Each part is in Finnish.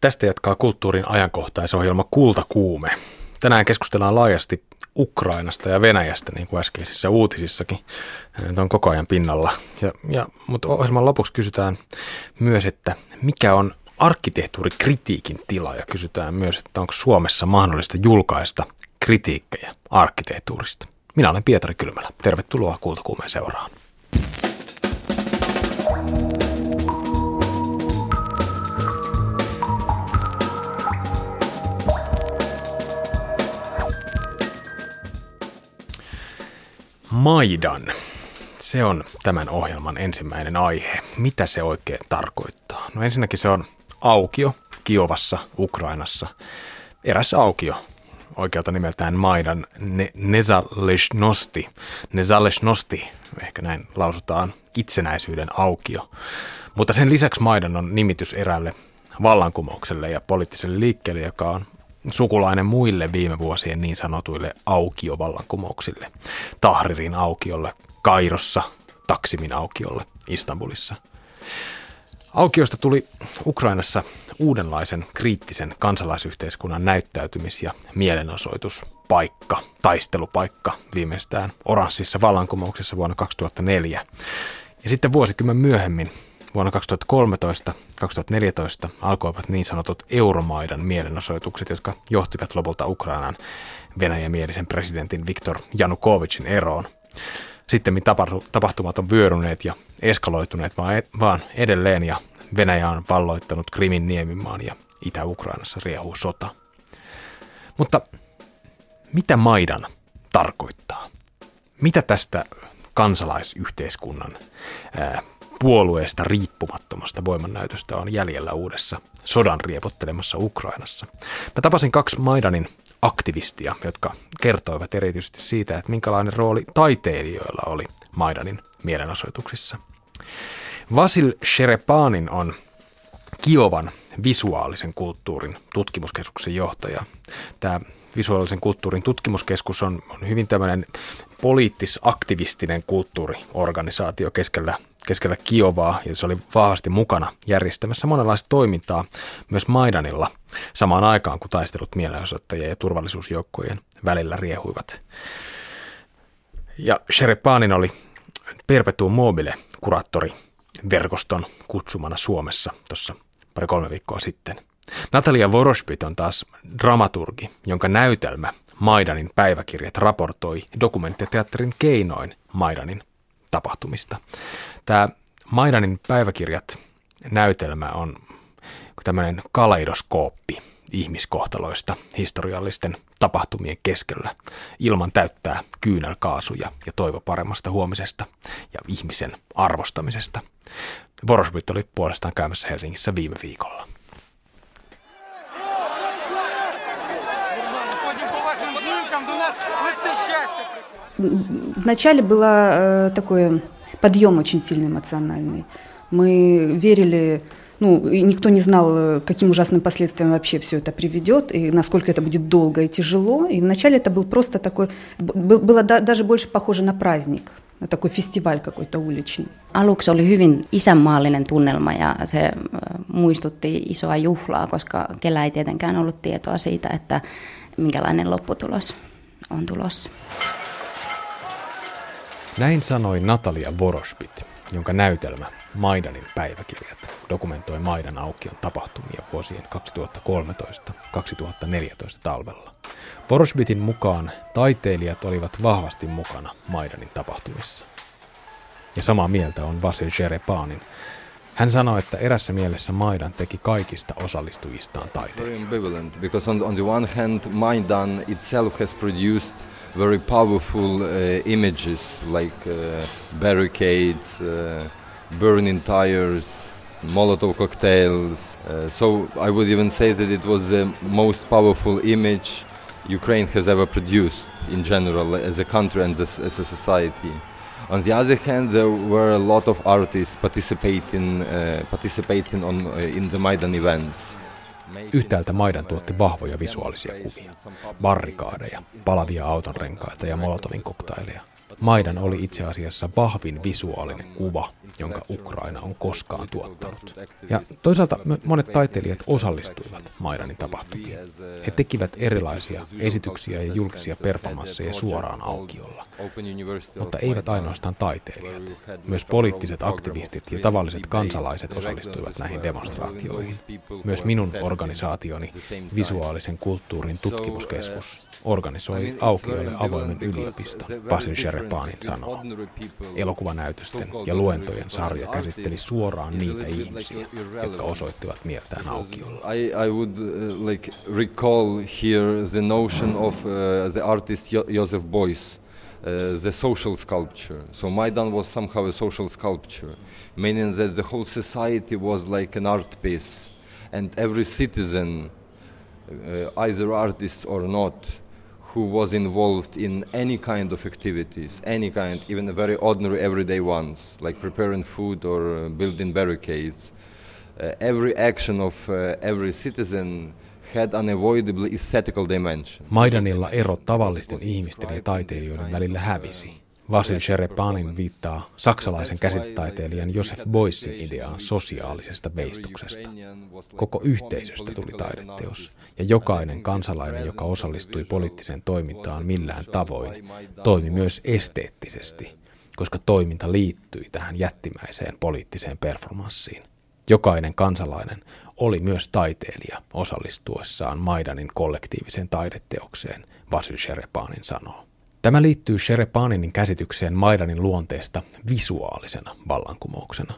Tästä jatkaa kulttuurin ajankohtaisohjelma Kultakuume. Tänään keskustellaan laajasti Ukrainasta ja Venäjästä, niin kuin äskeisissä uutisissakin. Ne on koko ajan pinnalla. Ja, ja, mutta ohjelman lopuksi kysytään myös, että mikä on arkkitehtuurikritiikin tila ja kysytään myös, että onko Suomessa mahdollista julkaista kritiikkejä arkkitehtuurista. Minä olen Pietari Kylmälä. Tervetuloa Kultakuumeen seuraan. Maidan. Se on tämän ohjelman ensimmäinen aihe. Mitä se oikein tarkoittaa? No ensinnäkin se on aukio Kiovassa, Ukrainassa. Eräs aukio, oikealta nimeltään Maidan ne- Nezaleshnosti. Nezaleshnosti, ehkä näin lausutaan, itsenäisyyden aukio. Mutta sen lisäksi Maidan on nimitys eräälle vallankumoukselle ja poliittiselle liikkeelle, joka on sukulainen muille viime vuosien niin sanotuille aukiovallankumouksille. Tahririn aukiolle Kairossa, Taksimin aukiolle Istanbulissa. Aukiosta tuli Ukrainassa uudenlaisen kriittisen kansalaisyhteiskunnan näyttäytymis- ja mielenosoituspaikka, taistelupaikka viimeistään oranssissa vallankumouksessa vuonna 2004. Ja sitten vuosikymmen myöhemmin Vuonna 2013-2014 alkoivat niin sanotut Euromaidan mielenosoitukset, jotka johtivat lopulta Ukrainan Venäjämielisen presidentin Viktor Janukovicin eroon. Sitten tapahtumat on vyöryneet ja eskaloituneet vaan edelleen ja Venäjä on valloittanut Krimin niemimaan ja Itä-Ukrainassa riehuu sota. Mutta mitä Maidan tarkoittaa? Mitä tästä kansalaisyhteiskunnan ää, puolueesta riippumattomasta voimannäytöstä on jäljellä uudessa sodan riepottelemassa Ukrainassa. Mä tapasin kaksi Maidanin aktivistia, jotka kertoivat erityisesti siitä, että minkälainen rooli taiteilijoilla oli Maidanin mielenosoituksissa. Vasil Sherepanin on Kiovan visuaalisen kulttuurin tutkimuskeskuksen johtaja. Tämä visuaalisen kulttuurin tutkimuskeskus on, on hyvin tämmöinen poliittis-aktivistinen kulttuuriorganisaatio keskellä keskellä Kiovaa ja se oli vahvasti mukana järjestämässä monenlaista toimintaa myös Maidanilla samaan aikaan, kun taistelut mielenosoittajien ja turvallisuusjoukkojen välillä riehuivat. Ja Sherepanin oli Perpetuum Mobile kuraattori verkoston kutsumana Suomessa tuossa pari-kolme viikkoa sitten. Natalia Vorospit on taas dramaturgi, jonka näytelmä Maidanin päiväkirjat raportoi dokumenttiteatterin keinoin Maidanin tapahtumista. Tämä Maidanin päiväkirjat näytelmä on tämmöinen kaleidoskooppi ihmiskohtaloista historiallisten tapahtumien keskellä. Ilman täyttää kyynelkaasuja ja toivo paremmasta huomisesta ja ihmisen arvostamisesta. Vorosbyt oli puolestaan käymässä Helsingissä viime viikolla. Вначале было э, такое подъем очень сильный эмоциональный. Мы верили, ну, и никто не знал, э, каким ужасным последствиям вообще все это приведет, и насколько это будет долго и тяжело. И вначале это был просто такой, было даже больше похоже на праздник, на такой фестиваль какой-то уличный. Aluksi oli hyvin isänmaallinen tunnelma ja se äh, muistutti isoa juhlaa, koska kellä ei tietenkään ollut tietoa siitä, että minkälainen lopputulos on tulossa. Näin sanoi Natalia Vorospit, jonka näytelmä Maidanin päiväkirjat dokumentoi Maidan aukion tapahtumia vuosien 2013-2014 talvella. Vorospitin mukaan taiteilijat olivat vahvasti mukana Maidanin tapahtumissa. Ja samaa mieltä on Vasil Sherepanin. Hän sanoi, että erässä mielessä Maidan teki kaikista osallistujistaan taiteilijoita. Because on, on the one hand, Maidan itself has produced very powerful uh, images like uh, barricades, uh, burning tires, Molotov cocktails. So I would even say that it was the most powerful image Ukraine has ever produced in general as a country and as, as a society. On the other hand, there were a lot of artists participating, uh, participating on, uh, in the Maidan events. Yhtäältä Maidan tuotti vahvoja visuaalisia kuvia, barrikaadeja, palavia autonrenkaita ja molotovin koktaileja. Maidan oli itse asiassa vahvin visuaalinen kuva, jonka Ukraina on koskaan tuottanut. Ja toisaalta monet taiteilijat osallistuivat Maidanin tapahtumiin. He tekivät erilaisia esityksiä ja julkisia performansseja suoraan aukiolla. Mutta eivät ainoastaan taiteilijat. Myös poliittiset aktivistit ja tavalliset kansalaiset osallistuivat näihin demonstraatioihin. Myös minun organisaationi, Visuaalisen kulttuurin tutkimuskeskus, organisoi aukioille avoimen yliopiston, Basil Sherepanin sanoo. Elokuvanäytösten ja luentojen sarja käsitteli suoraan niitä ihmisiä, jotka osoittivat mieltään aukiolla. I, I would uh, like recall here the notion of uh, the artist jo Joseph Beuys, uh, the social sculpture. So Maidan was somehow a social sculpture, meaning that the whole society was like an art piece, and every citizen, uh, either artist or not, who was involved in any kind of activities, any kind, even very ordinary everyday ones, like preparing food or uh, building barricades. Uh, every action of uh, every citizen had unavoidably aesthetical dimension. Maidanilla ero tavallisten ihmisten ja taiteilijoiden välillä hävisi. Vasil Sherepanin viittaa saksalaisen käsittaiteilijan Josef Boysin ideaan sosiaalisesta veistuksesta. Koko yhteisöstä tuli taideteos, ja jokainen kansalainen, joka osallistui poliittiseen toimintaan millään tavoin, toimi myös esteettisesti, koska toiminta liittyi tähän jättimäiseen poliittiseen performanssiin. Jokainen kansalainen oli myös taiteilija osallistuessaan Maidanin kollektiiviseen taideteokseen, Vasil Sherepanin sanoo. Tämä liittyy Sherepaninin käsitykseen Maidanin luonteesta visuaalisena vallankumouksena.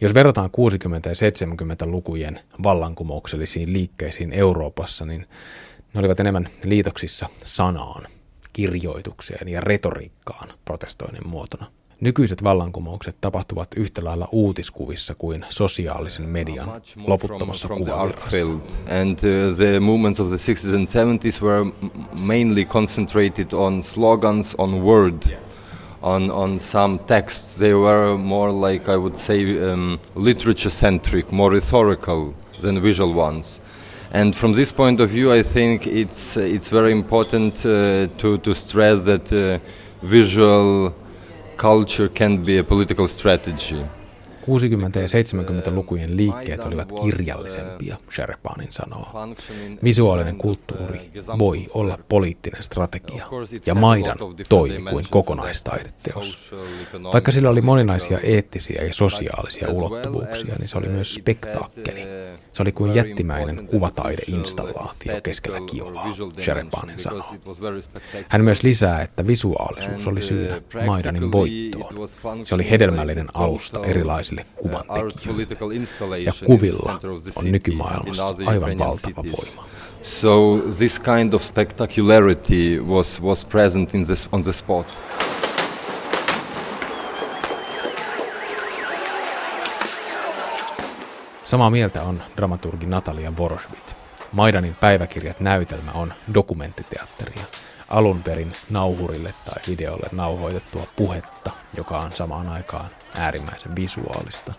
Jos verrataan 60- ja 70-lukujen vallankumouksellisiin liikkeisiin Euroopassa, niin ne olivat enemmän liitoksissa sanaan, kirjoitukseen ja retoriikkaan protestoinnin muotona – Nykyiset vallankumoukset tapahtuvat yhtä lailla uutiskuvissa kuin sosiaalisen median loputtomassa kuvavirrassa. Uh, the movements of the 60s and 70s were mainly concentrated on slogans, on word, on, on some texts. They were more like, I would say, um, literature-centric, more rhetorical than visual ones. And from this point of view, I think it's, it's very important uh, to, to stress that uh, visual culture can be a political strategy. 60- ja 70-lukujen liikkeet olivat kirjallisempia, Sherpanin sanoo. Visuaalinen kulttuuri voi olla poliittinen strategia, ja Maidan toimi kuin kokonaistaideteos. Vaikka sillä oli moninaisia eettisiä ja sosiaalisia ulottuvuuksia, niin se oli myös spektaakkeli. Se oli kuin jättimäinen kuvataideinstallaatio keskellä Kiovaa, Sherepanin sanoo. Hän myös lisää, että visuaalisuus oli syynä Maidanin voittoon. Se oli hedelmällinen alusta erilaisille kuvantekijöille. Ja kuvilla on nykymaailmassa aivan valtava voima. So this kind of spectacularity was, was present in this, on the spot. Samaa mieltä on dramaturgi Natalia Vorosvit. Maidanin päiväkirjat näytelmä on dokumenttiteatteria, alun perin nauhurille tai videolle nauhoitettua puhetta, joka on samaan aikaan äärimmäisen visuaalista.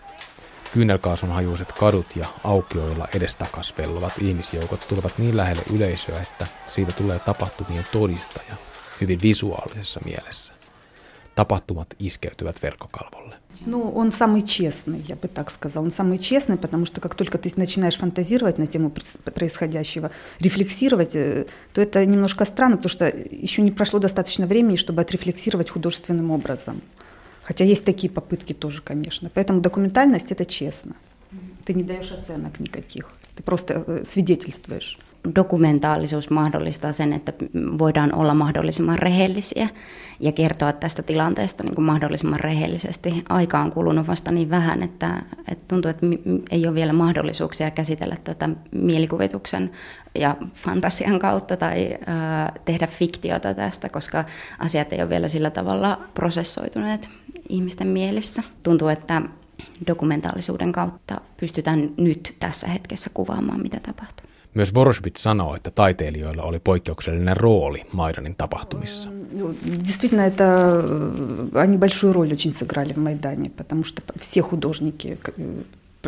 Kyynelkaasun hajuiset kadut ja aukioilla edestakas vellovat ihmisjoukot tulevat niin lähelle yleisöä, että siitä tulee tapahtumien todistaja hyvin visuaalisessa mielessä. Tapahtumat iskeytyvät verkkokalvolle. Ну, он самый честный, я бы так сказала. Он самый честный, потому что как только ты начинаешь фантазировать на тему происходящего, рефлексировать, э, то это немножко странно, потому что еще не прошло достаточно времени, чтобы отрефлексировать художественным образом. Хотя есть такие попытки тоже, конечно. Поэтому документальность – это честно. Ты не даешь оценок никаких, ты просто э, свидетельствуешь. Dokumentaalisuus mahdollistaa sen, että voidaan olla mahdollisimman rehellisiä ja kertoa tästä tilanteesta niin kuin mahdollisimman rehellisesti. Aika on kulunut vasta niin vähän, että, että tuntuu, että ei ole vielä mahdollisuuksia käsitellä tätä mielikuvituksen ja fantasian kautta tai äh, tehdä fiktiota tästä, koska asiat ei ole vielä sillä tavalla prosessoituneet ihmisten mielissä. Tuntuu, että dokumentaalisuuden kautta pystytään nyt tässä hetkessä kuvaamaan, mitä tapahtuu. Myös Vorosbit sanoo, että taiteilijoilla oli poikkeuksellinen rooli Maidanin tapahtumissa. Действительно, это они большую роль очень сыграли в Майдане, потому что все художники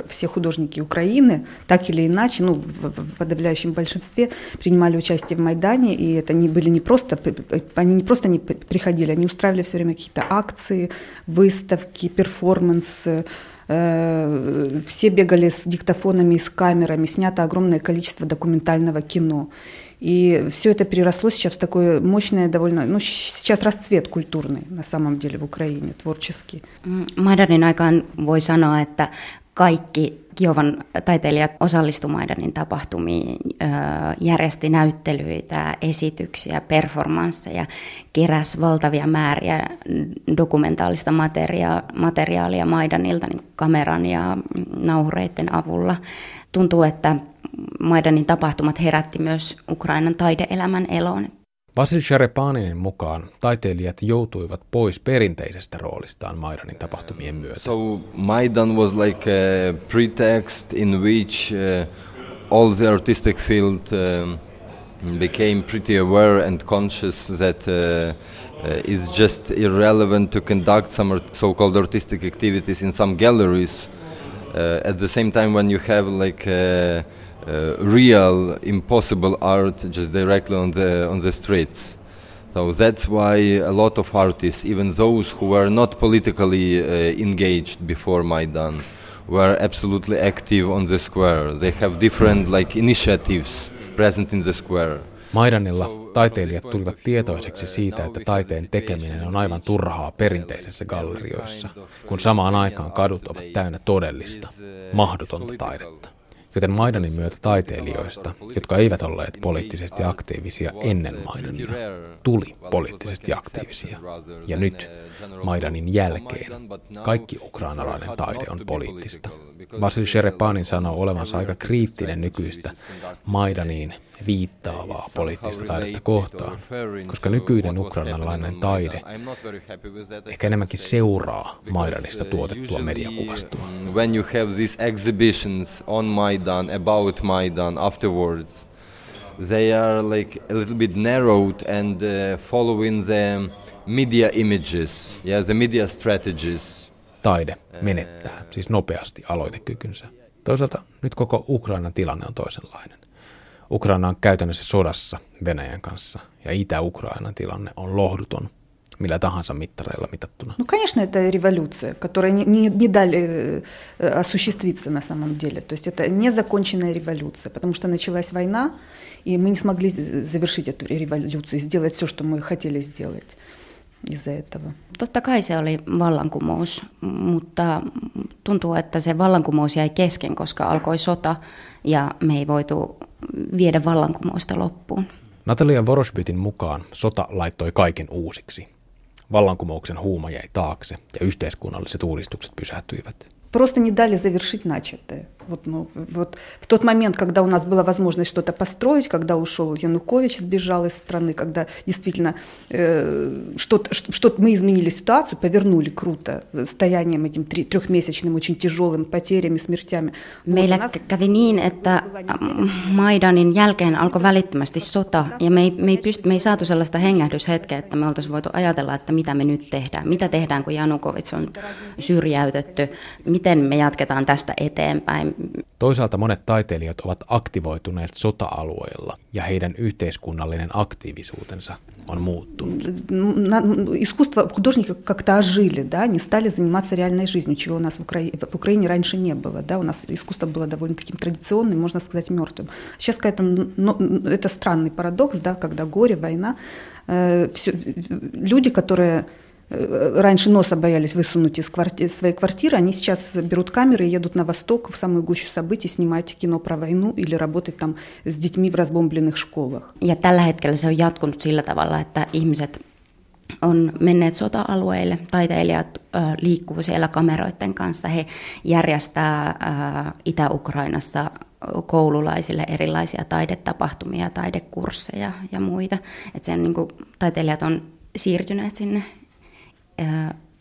все художники Украины так или иначе, ну, в, в подавляющем большинстве принимали участие в Майдане, и это не были не просто, они не просто не приходили, они устраивали все время какие-то акции, выставки, перформансы, э, все бегали с диктофонами с камерами, снято огромное количество документального кино. И все это переросло сейчас в такое мощное довольно, ну сейчас расцвет культурный на самом деле в Украине, творческий. Maidanin aikaan voi sanoa, että kaikki Kiovan taiteilijat osallistuivat Maidanin tapahtumiin, järjesti näyttelyitä, esityksiä, performansseja, keräs valtavia määriä dokumentaalista materiaalia Maidanilta niin kameran ja nauhureiden avulla. Tuntuu, että Maidanin tapahtumat herätti myös Ukrainan taideelämän eloon. Vasil Sharepaninin mukaan taiteilijat joutuivat pois perinteisestä roolistaan Maidanin tapahtumien myötä. So Maidan was like a pretext in which uh, all the artistic field um, became pretty aware and conscious that uh, uh, it's just irrelevant to conduct some so-called artistic activities in some galleries uh, at the same time when you have like uh, real impossible art just directly on the on the streets. So that's why a lot of artists, even those who were not politically uh, engaged before Maidan, were absolutely active on the square. They have different like initiatives present in the square. Maidanilla taiteilijat tulivat tietoiseksi siitä, että taiteen tekeminen on aivan turhaa perinteisessä gallerioissa, kun samaan aikaan kadut ovat täynnä todellista, mahdotonta taidetta joten Maidanin myötä taiteilijoista, jotka eivät olleet poliittisesti aktiivisia ennen Maidania, tuli poliittisesti aktiivisia. Ja nyt, Maidanin jälkeen, kaikki ukrainalainen taide on poliittista. Vasil Sherepanin sanoo olevansa aika kriittinen nykyistä Maidaniin viittaavaa poliittista taidetta kohtaan, koska nykyinen ukrainalainen taide ehkä enemmänkin seuraa Maidanista tuotettua mediakuvastoa. About Maidan afterwards, they are like a little bit narrowed and uh, following the media images, yeah, the media strategies. Taide menettää siis nopeasti aloitekykynsä. Toisaalta nyt koko Ukrainan tilanne on toisenlainen. Ukraina on käytännössä sodassa Venäjän kanssa ja Itä-Ukrainan tilanne on lohduton мillä tahansa mittareilla mitattuna. Ну, конечно, это революция, которая не, не, не дали э, осуществиться на самом деле. То есть это незаконченная революция, потому что началась война, и мы не смогли завершить эту революцию, сделать все, что мы хотели сделать из-за этого. Totta kai se oli vallankumous, mutta tuntuu, että se vallankumous jäi kesken, koska alkoi sota ja me ei voitu viedä vallankumousta loppuun. Natalia Vorosbytin mukaan sota laittoi kaiken uusiksi. Vallankumouksen huuma jäi taakse ja yhteiskunnalliset uudistukset pysähtyivät. Просто не дали завершить начатое. Вот, ну, вот в тот момент, когда у нас была возможность что-то построить, когда ушел Янукович, сбежал из страны, когда действительно э, что-то, что мы изменили ситуацию, повернули круто стоянием этим три, трехмесячным, очень тяжелым, потерями, смертями. Meillä нас... kävi niin, että Maidanin jälkeen alkoi välittömästi sota, ja me ei, me ei, pyst, me ei saatu sellaista hengähdyshetkeä, että me oltaisiin voitu ajatella, että mitä me nyt tehdään. Mitä tehdään, kun Janukovic on syrjäytetty, miten me jatketaan tästä eteenpäin, Toisaalta monet taiteilijat ovat aktivoituneet sota-alueilla ja heidän yhteiskunnallinen aktiivisuutensa on muuttunut. Искусство художники как-то ожили, да, они стали заниматься реальной жизнью, чего у нас в Украине, в Украине раньше не было, да, у нас искусство было довольно таким традиционным, можно сказать, мертвым. Сейчас какая-то, ну, это странный парадокс, да, когда горе, война, э, все, люди, которые Э, раньше носа боялись высунуть из кварти- своей квартиры, они сейчас берут камеры и едут на восток, в самую гущу событий, снимать кино про войну или работать там с детьми в разбомбленных школах. Ja tällä hetkellä se on jatkunut sillä tavalla, että ihmiset on menneet sota-alueille, taiteilijat äh, liikkuu siellä kameroiden kanssa, he järjestää äh, Itä-Ukrainassa koululaisille erilaisia taidetapahtumia, taidekursseja ja muita. Et sen, niin kuin, taiteilijat on siirtyneet sinne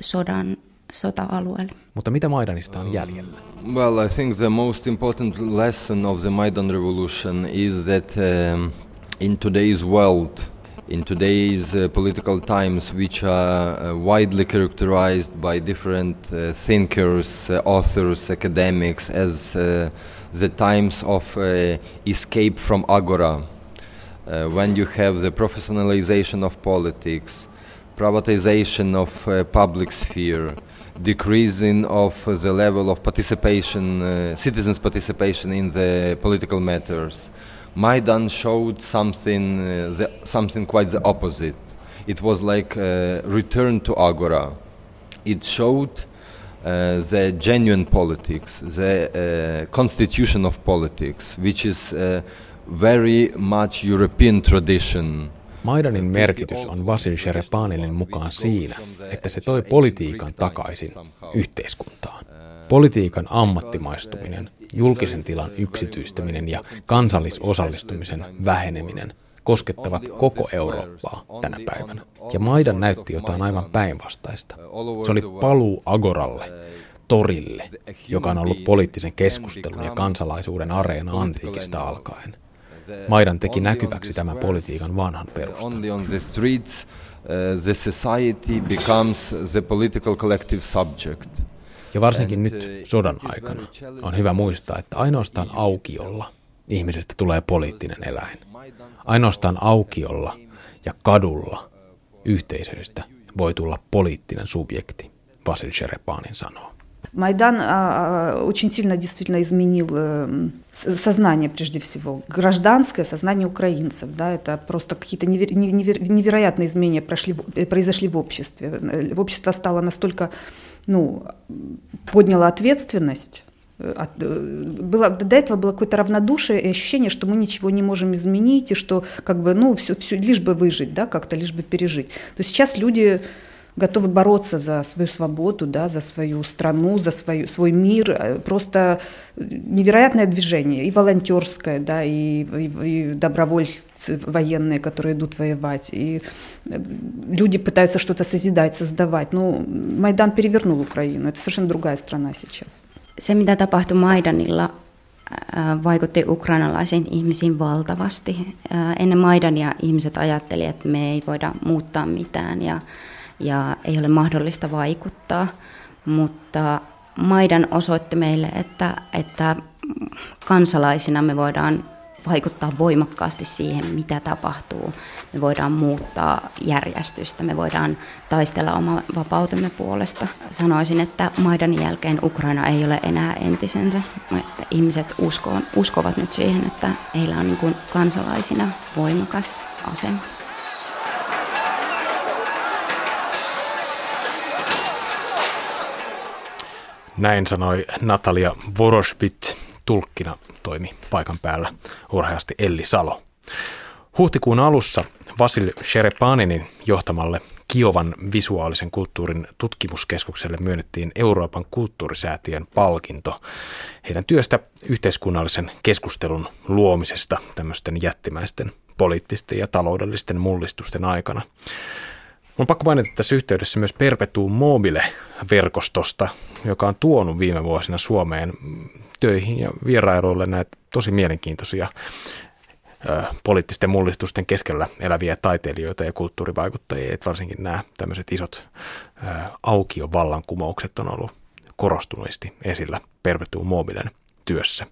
sodan sota-alueelle. Mutta mitä Maidanista on jäljellä? Well, I think the most important lesson of the Maidan revolution is that um, in today's world in today's uh, political times, which are uh, widely characterized by different uh, thinkers, uh, authors, academics, as uh, the times of uh, escape from agora, when you have the professionalization of politics, privatization of public sphere, decreasing of the level of participation, citizens' participation in the political matters Maidan showed something, uh, the, something quite the opposite. It was like a return to Agora. It showed uh, the genuine politics, the uh, constitution of politics, which is uh, very much European tradition. Maidanin merkitys on Vasil Sherepaninin mukaan siinä, että se toi politiikan takaisin yhteiskuntaan. Politiikan ammattimaistuminen julkisen tilan yksityistäminen ja kansallisosallistumisen väheneminen koskettavat koko Eurooppaa tänä päivänä. Ja Maidan näytti jotain aivan päinvastaista. Se oli paluu Agoralle, torille, joka on ollut poliittisen keskustelun ja kansalaisuuden areena antiikista alkaen. Maidan teki näkyväksi tämän politiikan vanhan perustan. subject. Ja varsinkin nyt sodan aikana on hyvä muistaa, että ainoastaan aukiolla ihmisestä tulee poliittinen eläin. Ainoastaan aukiolla ja kadulla yhteisöistä voi tulla poliittinen subjekti, Vasil Sherepanin sanoo. Майдан очень сильно действительно изменил э, сознание, прежде всего, гражданское сознание украинцев. Да, это просто какие-то невероятные изменения прошли, произошли в обществе. Общество стало настолько ну, подняла ответственность. Э, от, э, было, до этого было какое-то равнодушие и ощущение, что мы ничего не можем изменить, и что как бы, ну, все, все, лишь бы выжить, да, как-то лишь бы пережить. То сейчас люди готовы бороться за свою свободу, да, за свою страну, за свою, свой мир. Э, просто невероятное движение, и волонтерское, да, и, и, и добровольцы военные, которые идут воевать, и э, люди пытаются что-то созидать, создавать. Ну, Майдан перевернул Украину, это совершенно другая страна сейчас. Se, mitä tapahtui Maidanilla, vaikutti ukrainalaisiin ihmisiin valtavasti. Ennen Maidania ihmiset ajattelivat, että me ei voida muuttaa mitään ja ja ei ole mahdollista vaikuttaa, mutta Maidan osoitti meille, että, että kansalaisina me voidaan vaikuttaa voimakkaasti siihen, mitä tapahtuu. Me voidaan muuttaa järjestystä, me voidaan taistella oma vapautemme puolesta. Sanoisin, että Maidanin jälkeen Ukraina ei ole enää entisensä. Että ihmiset uskovat, uskovat nyt siihen, että heillä on niin kuin kansalaisina voimakas asema. Näin sanoi Natalia Vorospit. Tulkkina toimi paikan päällä urheasti Elli Salo. Huhtikuun alussa Vasil Sherepaninin johtamalle Kiovan visuaalisen kulttuurin tutkimuskeskukselle myönnettiin Euroopan kulttuurisäätiön palkinto heidän työstä yhteiskunnallisen keskustelun luomisesta tämmöisten jättimäisten poliittisten ja taloudellisten mullistusten aikana. On pakko mainita tässä yhteydessä myös Perpetuum Mobile-verkostosta, joka on tuonut viime vuosina Suomeen töihin ja vierailuille näitä tosi mielenkiintoisia ö, poliittisten mullistusten keskellä eläviä taiteilijoita ja kulttuurivaikuttajia. Et varsinkin nämä tämmöiset isot ö, aukiovallankumoukset on ollut korostuneesti esillä Perpetuum Mobilen työssä.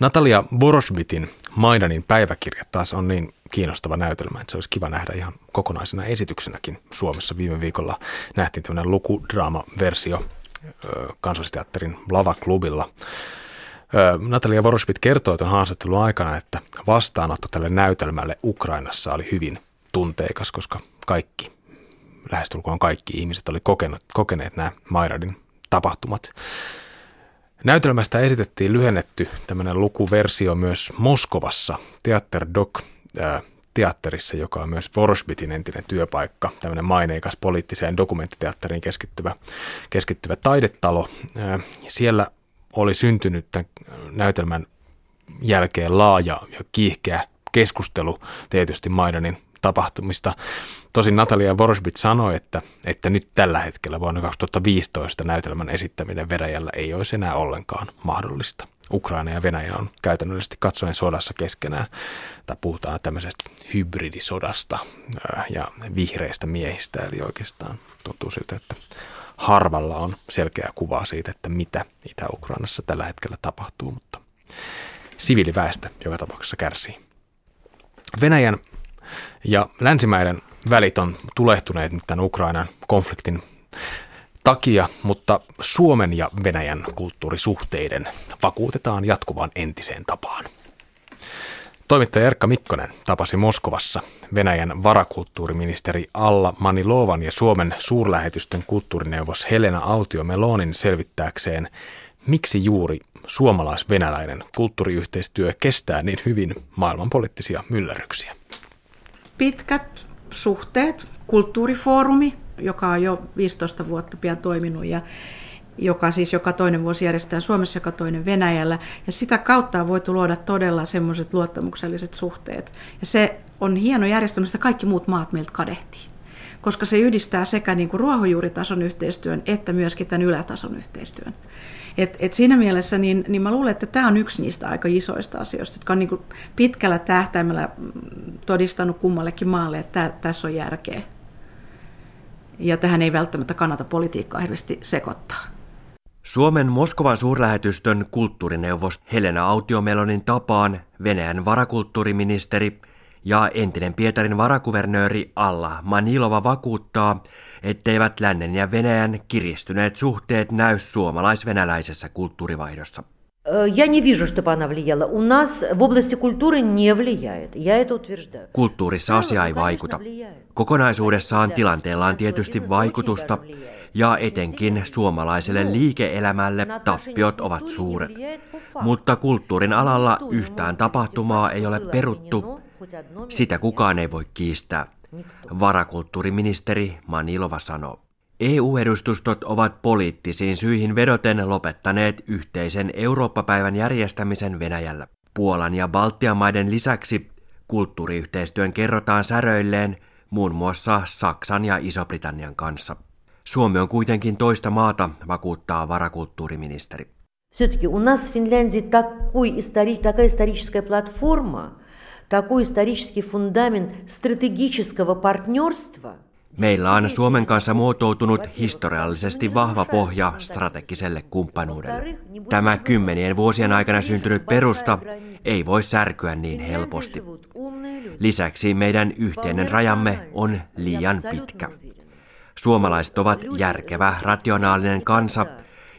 Natalia Borosbitin Maidanin päiväkirja taas on niin kiinnostava näytelmä, että se olisi kiva nähdä ihan kokonaisena esityksenäkin Suomessa. Viime viikolla nähtiin tämmöinen lukudraama-versio kansallisteatterin Lava-klubilla. Natalia Vorosbit kertoi tuon haastattelun aikana, että vastaanotto tälle näytelmälle Ukrainassa oli hyvin tunteikas, koska kaikki, lähestulkoon kaikki ihmiset oli kokenut, kokeneet nämä Mairadin tapahtumat. Näytelmästä esitettiin lyhennetty tämmöinen lukuversio myös Moskovassa Theater Doc teatterissa, joka on myös Vorosbitin entinen työpaikka, tämmöinen maineikas poliittiseen dokumenttiteatteriin keskittyvä, keskittyvä taidetalo. Siellä oli syntynyt tämän näytelmän jälkeen laaja ja kiihkeä keskustelu tietysti Maidanin tapahtumista. Tosin Natalia Vorosbit sanoi, että, että nyt tällä hetkellä vuonna 2015 näytelmän esittäminen Venäjällä ei olisi enää ollenkaan mahdollista. Ukraina ja Venäjä on käytännöllisesti katsoen sodassa keskenään. Tai puhutaan tämmöisestä hybridisodasta ja vihreistä miehistä, eli oikeastaan tuntuu siltä, että harvalla on selkeä kuva siitä, että mitä Itä-Ukrainassa tällä hetkellä tapahtuu, mutta siviiliväestö joka tapauksessa kärsii. Venäjän ja länsimäiden välit on tulehtuneet nyt tämän Ukrainan konfliktin takia, mutta Suomen ja Venäjän kulttuurisuhteiden vakuutetaan jatkuvan entiseen tapaan. Toimittaja Erkka Mikkonen tapasi Moskovassa Venäjän varakulttuuriministeri Alla Manilovan ja Suomen suurlähetystön kulttuurineuvos Helena Autio-Melonin selvittääkseen, miksi juuri suomalais-venäläinen kulttuuriyhteistyö kestää niin hyvin maailmanpoliittisia myllerryksiä. Pitkät suhteet, kulttuurifoorumi, joka on jo 15 vuotta pian toiminut ja joka siis joka toinen vuosi järjestetään Suomessa, joka toinen Venäjällä. Ja sitä kautta on voitu luoda todella semmoiset luottamukselliset suhteet. Ja se on hieno järjestelmä, että kaikki muut maat meiltä kadehtii. Koska se yhdistää sekä niin kuin ruohonjuuritason yhteistyön että myöskin tämän ylätason yhteistyön. Et, et siinä mielessä niin, niin mä luulen, että tämä on yksi niistä aika isoista asioista, jotka on niin kuin pitkällä tähtäimellä todistanut kummallekin maalle, että tässä on järkeä. Ja tähän ei välttämättä kannata politiikkaa hirveästi sekoittaa. Suomen Moskovan suurlähetystön kulttuurineuvos Helena Autiomelonin tapaan Venäjän varakulttuuriministeri ja entinen Pietarin varakuvernööri Alla Manilova vakuuttaa, etteivät lännen ja Venäjän kiristyneet suhteet näy suomalais-venäläisessä kulttuurivaihdossa. Я не вижу, чтобы она влияла. У нас в области культуры не влияет. Я это утверждаю. Kulttuurissa asia ei vaikuta. Kokonaisuudessaan tilanteella on tietysti vaikutusta, ja etenkin suomalaiselle liike-elämälle tappiot ovat suuret. Mutta kulttuurin alalla yhtään tapahtumaa ei ole peruttu. Sitä kukaan ei voi kiistää. Varakulttuuriministeri Manilova sanoo. EU-edustustot ovat poliittisiin syihin vedoten lopettaneet yhteisen Eurooppa-päivän järjestämisen Venäjällä. Puolan ja Baltian maiden lisäksi kulttuuriyhteistyön kerrotaan säröilleen muun muassa Saksan ja Iso-Britannian kanssa. Suomi on kuitenkin toista maata, vakuuttaa varakulttuuriministeri. Все-таки у нас в Финляндии такой истори... такая историческая платформа, такой исторический фундамент стратегического партнерства – Meillä on Suomen kanssa muotoutunut historiallisesti vahva pohja strategiselle kumppanuudelle. Tämä kymmenien vuosien aikana syntynyt perusta ei voi särkyä niin helposti. Lisäksi meidän yhteinen rajamme on liian pitkä. Suomalaiset ovat järkevä, rationaalinen kansa,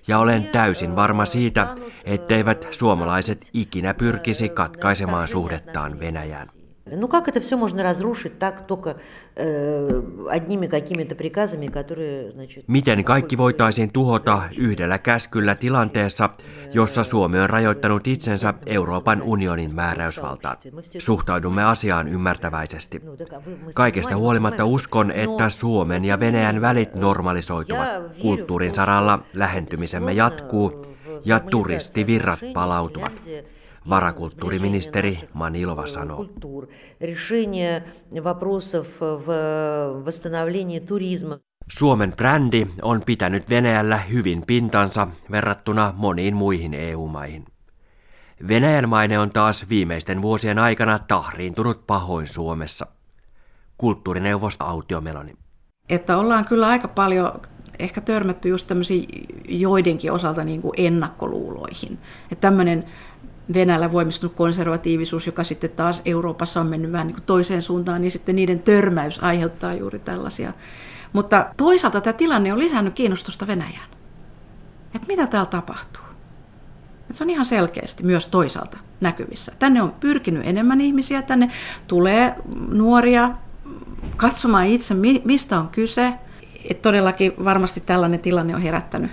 ja olen täysin varma siitä, etteivät suomalaiset ikinä pyrkisi katkaisemaan suhdettaan Venäjään. Ну как это все можно разрушить так только э, одними какими-то приказами, которые, значит... Miten kaikki voitaisiin tuhota yhdellä käskyllä tilanteessa, jossa Suomi on rajoittanut itsensä Euroopan unionin määräysvaltaan? Suhtaudumme asiaan ymmärtäväisesti. Kaikesta huolimatta uskon, että Suomen ja Venäjän välit normalisoituvat. Kulttuurin saralla lähentymisemme jatkuu ja turistivirrat palautuvat. Varakulttuuriministeri Manilova sanoo. Suomen brändi on pitänyt Venäjällä hyvin pintansa verrattuna moniin muihin EU-maihin. Venäjän maine on taas viimeisten vuosien aikana tahriintunut pahoin Suomessa. Kulttuurineuvosto Autio Meloni. Että ollaan kyllä aika paljon ehkä törmätty just tämmöisiin joidenkin osalta niin kuin ennakkoluuloihin. Että tämmöinen Venäjällä voimistunut konservatiivisuus, joka sitten taas Euroopassa on mennyt vähän niin kuin toiseen suuntaan, niin sitten niiden törmäys aiheuttaa juuri tällaisia. Mutta toisaalta tämä tilanne on lisännyt kiinnostusta Venäjään. Että mitä täällä tapahtuu? Että se on ihan selkeästi myös toisaalta näkyvissä. Tänne on pyrkinyt enemmän ihmisiä, tänne tulee nuoria katsomaan itse, mistä on kyse. Että todellakin varmasti tällainen tilanne on herättänyt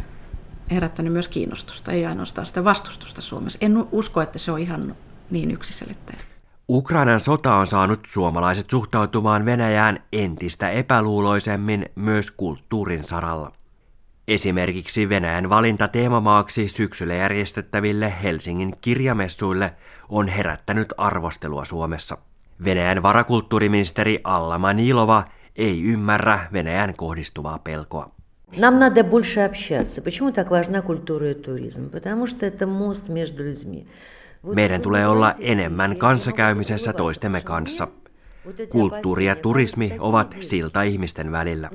herättänyt myös kiinnostusta, ei ainoastaan sitä vastustusta Suomessa. En usko, että se on ihan niin yksiselitteistä. Ukrainan sota on saanut suomalaiset suhtautumaan Venäjään entistä epäluuloisemmin myös kulttuurin saralla. Esimerkiksi Venäjän valinta teemamaaksi syksyllä järjestettäville Helsingin kirjamessuille on herättänyt arvostelua Suomessa. Venäjän varakulttuuriministeri Alla Manilova ei ymmärrä Venäjän kohdistuvaa pelkoa. Нам надо больше общаться. Почему так важна культура и туризм? Потому что это мост между людьми. Meidän tulee olla enemmän kanssakäymisessä toistemme kanssa. Kulttuuri ja turismi ovat silta ihmisten välillä.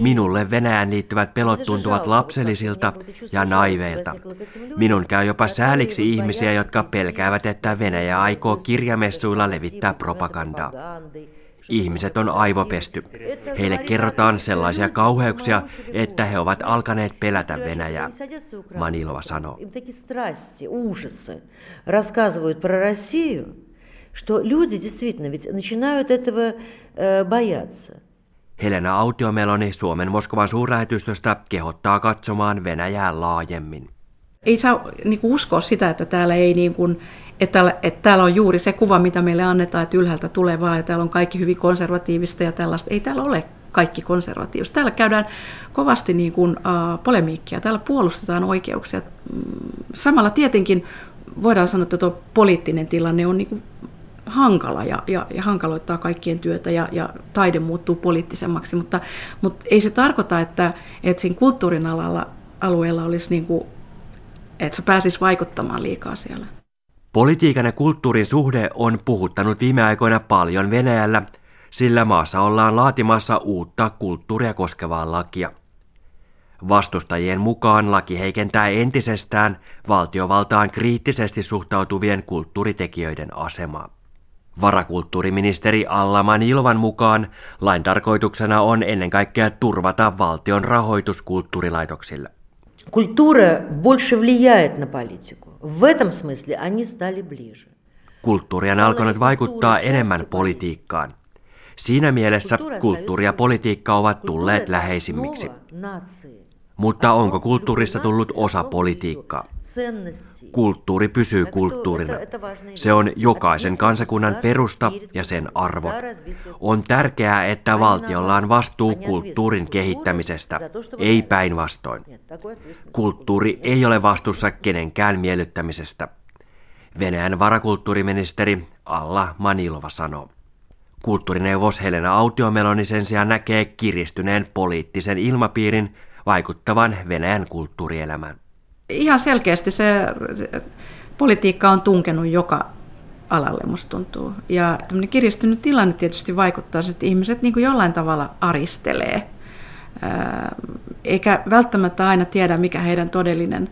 Minulle Venäjään liittyvät pelot tuntuvat lapsellisilta ja naiveilta. Minun käy jopa sääliksi ihmisiä, jotka pelkäävät, että Venäjä aikoo kirjamessuilla levittää propagandaa. Ihmiset on aivopesty. Heille kerrotaan sellaisia kauheuksia, että he ovat alkaneet pelätä Venäjää, Manilova sanoo. Helena Autiomeloni Suomen Moskovan suurlähetystöstä kehottaa katsomaan Venäjää laajemmin. Ei saa niin uskoa sitä, että täällä ei niin kuin että, että täällä on juuri se kuva, mitä meille annetaan, että ylhäältä tulee vaan, ja täällä on kaikki hyvin konservatiivista ja tällaista. Ei täällä ole kaikki konservatiivista. Täällä käydään kovasti niin kuin, uh, polemiikkia, täällä puolustetaan oikeuksia. Mm, samalla tietenkin voidaan sanoa, että tuo poliittinen tilanne on niin kuin hankala ja, ja, ja hankaloittaa kaikkien työtä ja, ja taide muuttuu poliittisemmaksi, mutta, mutta ei se tarkoita, että, että siinä kulttuurin alalla, alueella olisi niin kuin, että se pääsisi vaikuttamaan liikaa siellä. Politiikan ja kulttuurin suhde on puhuttanut viime aikoina paljon Venäjällä, sillä maassa ollaan laatimassa uutta kulttuuria koskevaa lakia. Vastustajien mukaan laki heikentää entisestään valtiovaltaan kriittisesti suhtautuvien kulttuuritekijöiden asemaa. Varakulttuuriministeri Alla Manilvan mukaan lain tarkoituksena on ennen kaikkea turvata valtion rahoitus kulttuurilaitoksille. Культура больше влияет на политику. Kulttuuri on alkanut vaikuttaa enemmän politiikkaan. Siinä mielessä kulttuuri ja politiikka ovat tulleet läheisimmiksi. Mutta onko kulttuurista tullut osa politiikkaa? Kulttuuri pysyy kulttuurina. Se on jokaisen kansakunnan perusta ja sen arvot. On tärkeää, että valtiolla on vastuu kulttuurin kehittämisestä, ei päinvastoin. Kulttuuri ei ole vastuussa kenenkään miellyttämisestä. Venäjän varakulttuuriministeri Alla Manilova sanoo. Kulttuurineuvos Helena Autiomeloni sen sijaan näkee kiristyneen poliittisen ilmapiirin vaikuttavan Venäjän kulttuurielämään ihan selkeästi se, se politiikka on tunkenut joka alalle, musta tuntuu. Ja tämmöinen kiristynyt tilanne tietysti vaikuttaa, että ihmiset niin kuin jollain tavalla aristelee, eikä välttämättä aina tiedä, mikä heidän todellinen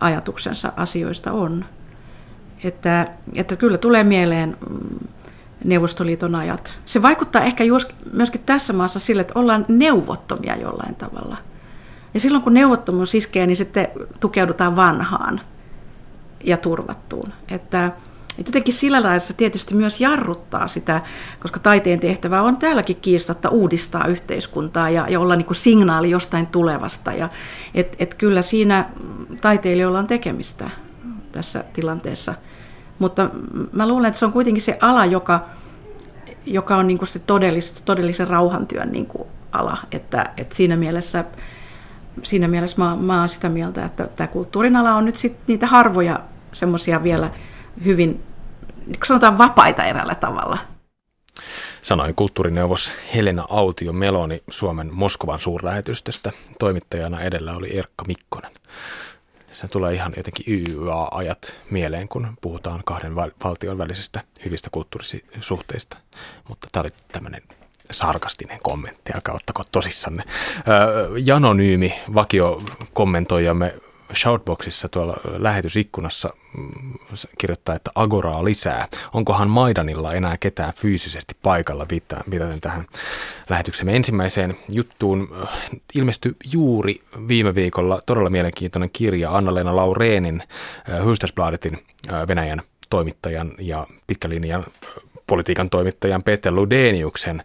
ajatuksensa asioista on. Että, että kyllä tulee mieleen mm, Neuvostoliiton ajat. Se vaikuttaa ehkä myöskin tässä maassa sille, että ollaan neuvottomia jollain tavalla – ja silloin kun neuvottomuus iskee, niin sitten tukeudutaan vanhaan ja turvattuun. Että, että jotenkin sillä lailla se tietysti myös jarruttaa sitä, koska taiteen tehtävä on täälläkin kiistatta uudistaa yhteiskuntaa ja, ja olla niin kuin signaali jostain tulevasta. Ja, et, et kyllä siinä taiteilijoilla on tekemistä tässä tilanteessa. Mutta mä luulen, että se on kuitenkin se ala, joka, joka on niin kuin se todellis, todellisen rauhantyön niin kuin ala. Että, että siinä mielessä siinä mielessä mä, mä olen sitä mieltä, että tämä kulttuurin ala on nyt sit niitä harvoja semmoisia vielä hyvin, niin sanotaan vapaita erällä tavalla. Sanoi kulttuurineuvos Helena Autio Meloni Suomen Moskovan suurlähetystöstä. Toimittajana edellä oli Erkka Mikkonen. Se tulee ihan jotenkin YYA-ajat mieleen, kun puhutaan kahden valtion välisistä hyvistä kulttuurisuhteista. Mutta tämä oli tämmöinen sarkastinen kommentti, älkää ottako tosissanne. Janonyymi, vakio kommentoijamme Shoutboxissa tuolla lähetysikkunassa mm, kirjoittaa, että Agoraa lisää. Onkohan Maidanilla enää ketään fyysisesti paikalla viitaten tähän lähetyksemme ensimmäiseen juttuun. Ilmestyi juuri viime viikolla todella mielenkiintoinen kirja Anna-Leena Laureenin Hystasbladetin Venäjän toimittajan ja pitkälinjan politiikan toimittajan Peter Ludeniuksen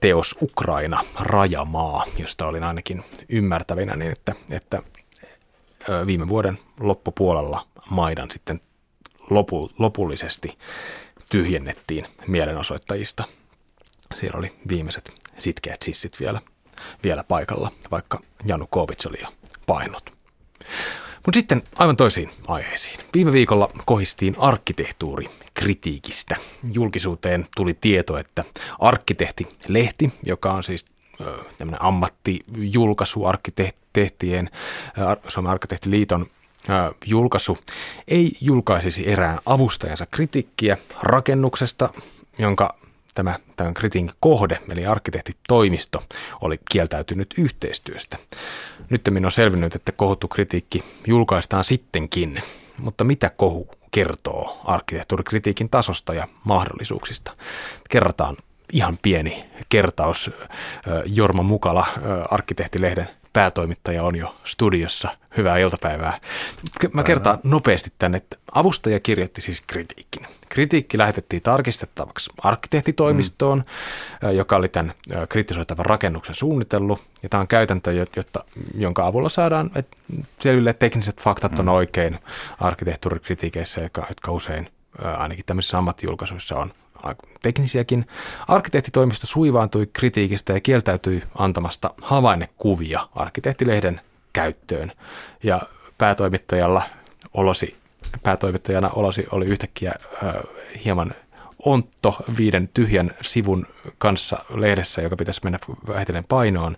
teos Ukraina, rajamaa, josta olin ainakin ymmärtävinä, niin että, että viime vuoden loppupuolella Maidan sitten lopu, lopullisesti tyhjennettiin mielenosoittajista. Siellä oli viimeiset sitkeät sissit vielä, vielä paikalla, vaikka Janukovic oli jo painut. Mutta sitten aivan toisiin aiheisiin. Viime viikolla kohistiin arkkitehtuuri kritiikistä. Julkisuuteen tuli tieto, että arkkitehti Lehti, joka on siis tämmöinen ammattijulkaisu arkkitehtien, Suomen arkkitehtiliiton julkaisu ei julkaisisi erään avustajansa kritiikkiä rakennuksesta, jonka tämä tämän kritiikin kohde, eli arkkitehtitoimisto, oli kieltäytynyt yhteistyöstä. Nyt on selvinnyt, että kohuttu kritiikki julkaistaan sittenkin, mutta mitä kohu kertoo arkkitehtuurikritiikin tasosta ja mahdollisuuksista? Kerrataan ihan pieni kertaus. Jorma Mukala, arkkitehtilehden päätoimittaja on jo studiossa. Hyvää iltapäivää. Mä kertaan nopeasti tänne, että avustaja kirjoitti siis kritiikin. Kritiikki lähetettiin tarkistettavaksi arkkitehtitoimistoon, mm. joka oli tämän kritisoitavan rakennuksen suunnitellut. Ja tämä on käytäntö, jotta, jonka avulla saadaan että selville tekniset faktat on mm. oikein arkkitehtuurikritiikeissä, jotka, jotka usein ainakin tämmöisissä ammattijulkaisuissa on teknisiäkin. Arkkitehtitoimisto suivaantui kritiikistä ja kieltäytyi antamasta havainnekuvia arkkitehtilehden käyttöön. Ja päätoimittajalla olosi, päätoimittajana olosi oli yhtäkkiä äh, hieman ontto viiden tyhjän sivun kanssa lehdessä, joka pitäisi mennä vähitellen painoon.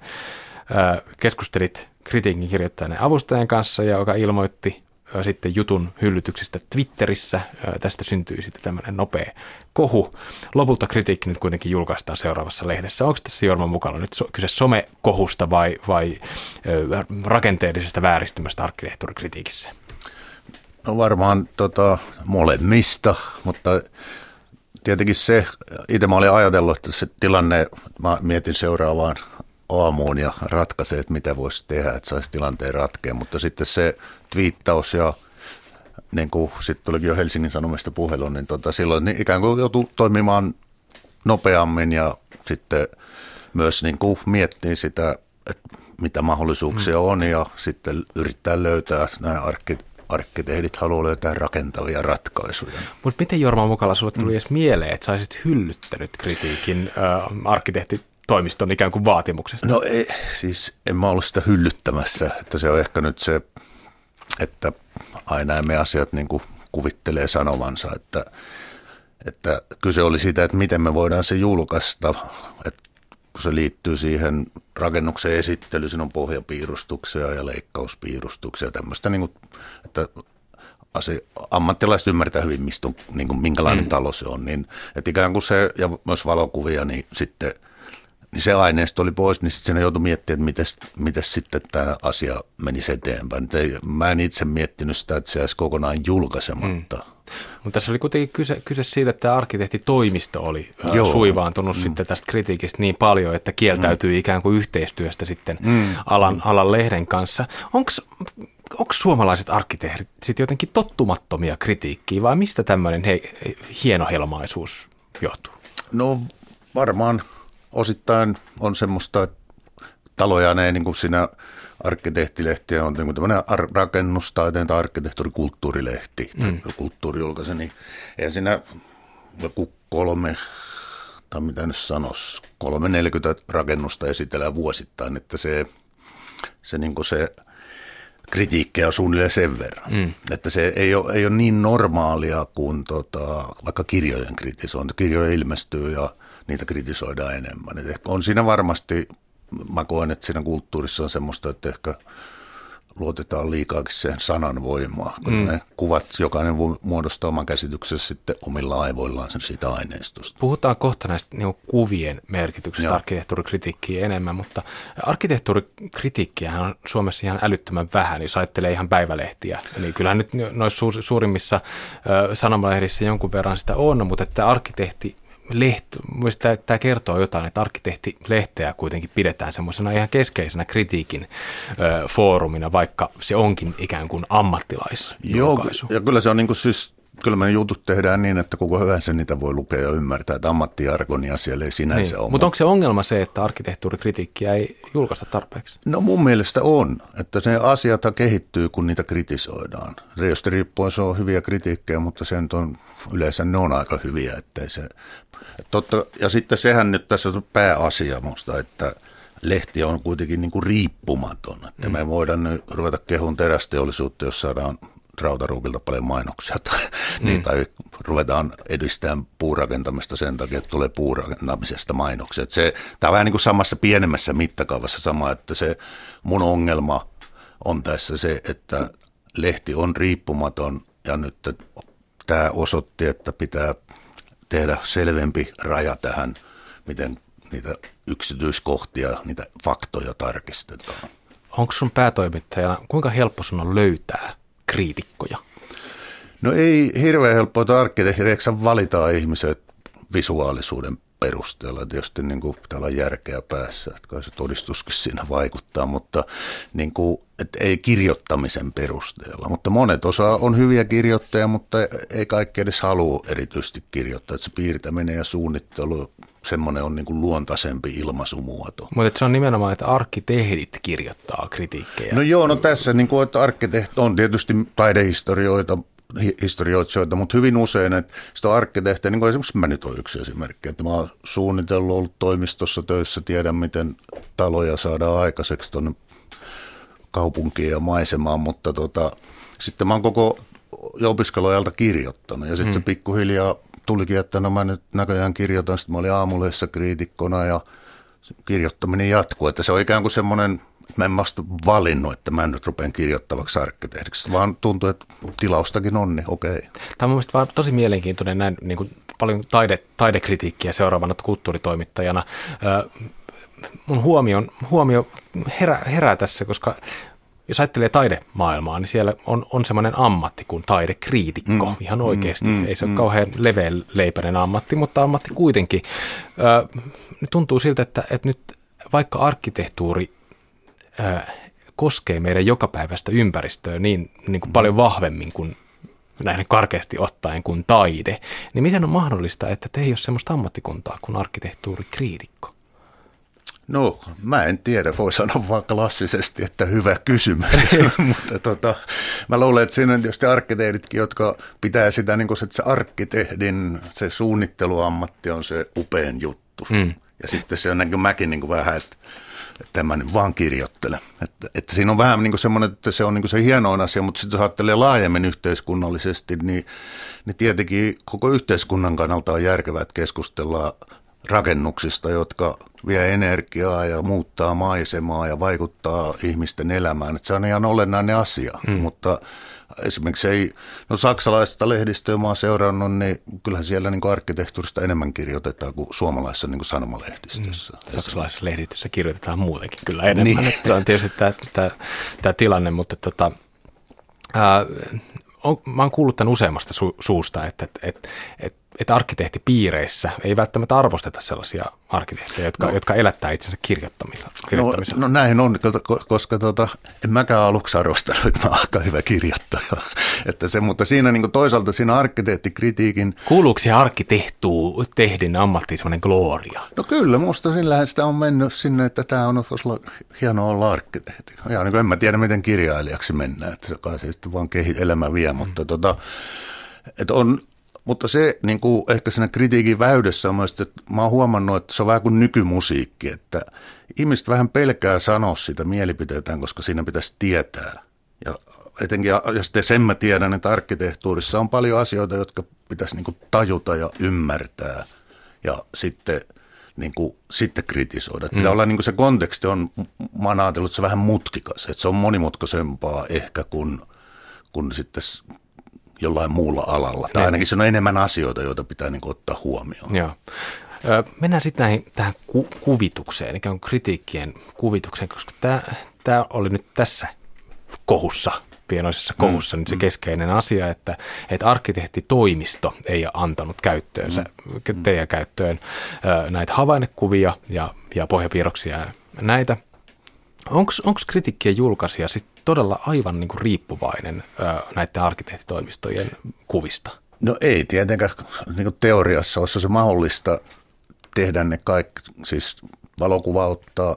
Äh, keskustelit kritiikin kirjoittajan avustajan kanssa, joka ilmoitti sitten jutun hyllytyksistä Twitterissä. Tästä syntyy sitten tämmöinen nopea kohu. Lopulta kritiikki nyt kuitenkin julkaistaan seuraavassa lehdessä. Onko tässä Jorma mukana nyt kyse somekohusta vai, vai rakenteellisesta vääristymästä arkkitehtuurikritiikissä? No varmaan tota, molemmista, mutta tietenkin se, itse mä olin ajatellut, että se tilanne, mä mietin seuraavaan aamuun ja ratkaisee, että mitä voisi tehdä, että saisi tilanteen ratkeen. Mutta sitten se twiittaus ja niin kuin sitten tulikin jo Helsingin Sanomista puhelu, niin tota, silloin niin ikään kuin joutui toimimaan nopeammin ja sitten myös niin kuin miettii sitä, että mitä mahdollisuuksia mm. on ja sitten yrittää löytää nämä arkit, arkkitehdit haluaa löytää rakentavia ratkaisuja. Mutta miten Jorma Mukala sulle tuli mm. edes mieleen, että saisit hyllyttänyt kritiikin äh, arkkitehti toimiston ikään kuin vaatimuksesta? No ei, siis en mä ollut sitä hyllyttämässä, että se on ehkä nyt se, että aina emme asiat niin kuin kuvittelee sanovansa, että, että kyse oli siitä, että miten me voidaan se julkaista, että kun se liittyy siihen rakennuksen esittelyyn, siinä on pohjapiirustuksia ja leikkauspiirustuksia ja tämmöistä, niin kuin, että asia, ammattilaiset ymmärtää hyvin, mistä on, niin kuin, minkälainen mm. talo se on, niin että ikään kuin se, ja myös valokuvia, niin sitten – niin se aineisto oli pois, niin sitten joutui miettimään, että miten sitten tämä asia menisi eteenpäin. Ei, mä en itse miettinyt sitä, että se olisi kokonaan julkaisematta. Mm. Mutta tässä oli kuitenkin kyse, kyse siitä, että arkkitehtitoimisto oli Joo. suivaantunut mm. sitten tästä kritiikistä niin paljon, että kieltäytyy mm. ikään kuin yhteistyöstä sitten mm. alan, alan lehden kanssa. Onko suomalaiset arkkitehdit sitten jotenkin tottumattomia kritiikkiä vai mistä tämmöinen he, hienohelmaisuus johtuu? No varmaan osittain on semmoista, että taloja ei niin kuin siinä arkkitehtilehtiä on niin tämmöinen ar- rakennustaiteen tai arkkitehtuurikulttuurilehti mm. tai kulttuurijulkaise, niin ei siinä joku kolme tai mitä nyt sanoisi, kolme 40 rakennusta esitellään vuosittain, että se, se, niin se kritiikkiä on suunnilleen sen verran. Mm. Että se ei ole, ei ole niin normaalia kuin tota, vaikka kirjojen kritisointi. Kirjoja ilmestyy ja niitä kritisoidaan enemmän. Et ehkä on siinä varmasti, mä koen, että siinä kulttuurissa on semmoista, että ehkä luotetaan liikaakin sen sanan voimaa, kun mm. ne kuvat, jokainen muodostaa oman käsityksensä sitten omilla aivoillaan sen siitä aineistosta. Puhutaan kohta näistä niin kuvien merkityksestä arkkitehtuurikritiikkiin enemmän, mutta arkkitehtuurikritiikkiä on Suomessa ihan älyttömän vähän, jos ajattelee ihan päivälehtiä. Eli kyllähän nyt noissa suurimmissa sanomalehdissä jonkun verran sitä on, mutta että arkkitehti lehto, mielestäni tämä kertoo jotain, että arkkitehtilehteä kuitenkin pidetään semmoisena ihan keskeisenä kritiikin ö, foorumina, vaikka se onkin ikään kuin ammattilaisjulkaisu. Joo, ja kyllä se on niin kuin siis, kyllä me jutut tehdään niin, että koko hyvänsä niitä voi lukea ja ymmärtää, että ammattiargonia siellä ei sinänsä niin. ole. Mutta onko se ongelma se, että arkkitehtuurikritiikkiä ei julkaista tarpeeksi? No mun mielestä on, että se asiat kehittyy, kun niitä kritisoidaan. Reijosta riippuen se on hyviä kritiikkejä, mutta sen on, yleensä ne on aika hyviä, ettei se Totta, ja sitten sehän nyt tässä on pääasia musta, että lehti on kuitenkin niin kuin riippumaton. Että mm. me voidaan nyt ruveta kehun terästeollisuutta, jos saadaan Rautaruukilta paljon mainoksia tai, mm. niin, tai ruvetaan edistämään puurakentamista sen takia, että tulee puurakentamisesta mainoksia. Että se, tämä on vähän niin kuin samassa pienemmässä mittakaavassa sama, että se mun ongelma on tässä se, että lehti on riippumaton ja nyt tämä osoitti, että pitää tehdä selvempi raja tähän, miten niitä yksityiskohtia, niitä faktoja tarkistetaan. Onko sun päätoimittajana, kuinka helppo sun on löytää kriitikkoja? No ei hirveän helppoa, että arkkitehtireiksi valitaan ihmiset visuaalisuuden perusteella. Tietysti niin kuin pitää olla järkeä päässä, että kai se todistuskin siinä vaikuttaa, mutta niin kuin, että ei kirjoittamisen perusteella. Mutta monet osa on hyviä kirjoittajia, mutta ei kaikki edes halua erityisesti kirjoittaa. Että se piirtäminen ja suunnittelu, semmoinen on niin kuin luontaisempi ilmaisumuoto. Mutta se on nimenomaan, että arkkitehdit kirjoittaa kritiikkejä. No joo, no tässä niin kuin, että arkkitehti on tietysti taidehistorioita, historioitsijoita, mutta hyvin usein, että sitä arkkitehtiä, niin kuin esimerkiksi mä nyt olen yksi esimerkki, että mä oon suunnitellut, ollut toimistossa töissä, tiedän miten taloja saadaan aikaiseksi tuonne kaupunkiin ja maisemaan, mutta tota, sitten mä oon koko jo opiskeluajalta kirjoittanut ja sitten hmm. se pikkuhiljaa tulikin, että no mä nyt näköjään kirjoitan, sitten mä olin aamuleessa kriitikkona ja kirjoittaminen jatkuu, että se on ikään kuin semmoinen mä en vasta valinnut, että mä en nyt rupean kirjoittavaksi arkkitehdiksi, vaan tuntuu, että tilaustakin on, niin okei. Tämä on mielestäni vaan tosi mielenkiintoinen näin niin kuin paljon taide, taidekritiikkiä seuraavana kulttuuritoimittajana. Mun huomio, huomio herää, herää tässä, koska jos ajattelee taidemaailmaa, niin siellä on, on semmoinen ammatti kuin taidekriitikko, mm, ihan oikeasti. Mm, Ei se mm, ole kauhean leveäleipäinen ammatti, mutta ammatti kuitenkin. Ö, tuntuu siltä, että, että nyt vaikka arkkitehtuuri koskee meidän jokapäiväistä ympäristöä niin, niin kuin paljon vahvemmin kuin näin karkeasti ottaen kuin taide, niin miten on mahdollista, että te ei ole semmoista ammattikuntaa kuin arkkitehtuurikriitikko? No, mä en tiedä, voi sanoa vaan klassisesti, että hyvä kysymys, mutta tota, mä luulen, että siinä on tietysti arkkitehditkin, jotka pitää sitä, niin kuin, että se arkkitehdin, se suunnitteluammatti on se upein juttu. Mm. Ja sitten se on kuin mäkin niin kuin vähän, että että mä nyt vaan kirjoittele. Että, että siinä on vähän niin kuin semmoinen, että se on niin kuin se hienoin asia, mutta sitten jos ajattelee laajemmin yhteiskunnallisesti, niin, niin tietenkin koko yhteiskunnan kannalta on järkevää, että keskustellaan rakennuksista, jotka vie energiaa ja muuttaa maisemaa ja vaikuttaa ihmisten elämään. Että se on ihan olennainen asia, mm. mutta esimerkiksi ei, no saksalaista lehdistöä mä oon seurannut, niin kyllähän siellä niin arkkitehtuurista enemmän kirjoitetaan kuin suomalaisessa niin kuin sanomalehdistössä. Mm. Saksalaisessa lehdistössä kirjoitetaan muutenkin kyllä enemmän. Niin. Se on tietysti tämä, tämä, tämä tilanne, mutta tota, ää, on, mä oon kuullut tämän useammasta su, suusta, että, että, että, että että arkkitehtipiireissä ei välttämättä arvosteta sellaisia arkkitehtejä, jotka, no. jotka elättää itsensä kirjoittamisella. No, no näin on, koska tuota, en mäkään aluksi arvostanut, että mä oon aika hyvä kirjoittaja. Että se, mutta siinä niin toisaalta siinä arkkitehtikritiikin... Kuuluuko se arkkitehtuu tehdin ammattiin semmoinen gloria? No kyllä, musta sillähän sitä on mennyt sinne, että tämä on olla hienoa olla arkkitehti. Ja niin en mä tiedä, miten kirjailijaksi mennään, että se kai se sitten vaan kehi, elämä vie, mm. mutta tota, että on, mutta se niin kuin ehkä siinä kritiikin väydessä on myös, että mä oon huomannut, että se on vähän kuin nykymusiikki, että ihmiset vähän pelkää sanoa sitä mielipiteetään, koska siinä pitäisi tietää. Ja etenkin, ja sitten sen mä tiedän, että arkkitehtuurissa on paljon asioita, jotka pitäisi niin kuin tajuta ja ymmärtää ja sitten, niin kuin, sitten kritisoida. Mm. Pitää olla niin kuin se konteksti on, mä oon ajatellut, että se on vähän mutkikas, että se on monimutkaisempaa ehkä kuin, kuin sitten jollain muulla alalla. Tai ainakin se on enemmän asioita, joita pitää niin kuin, ottaa huomioon. Joo. Mennään sitten näihin, tähän ku, kuvitukseen, ikään kuin kritiikkien kuvitukseen, koska tämä, tämä oli nyt tässä kohussa, pienoisessa mm, kohussa, mm, nyt se mm. keskeinen asia, että, että arkkitehtitoimisto ei antanut käyttöönsä, mm, teidän käyttöön näitä havainnekuvia ja, ja pohjapiirroksia ja näitä. Onko kritiikkien julkaisija sitten todella aivan niin kuin riippuvainen näiden arkkitehtitoimistojen kuvista? No ei tietenkään niin kuin teoriassa olisi se mahdollista tehdä ne kaikki, siis valokuvauttaa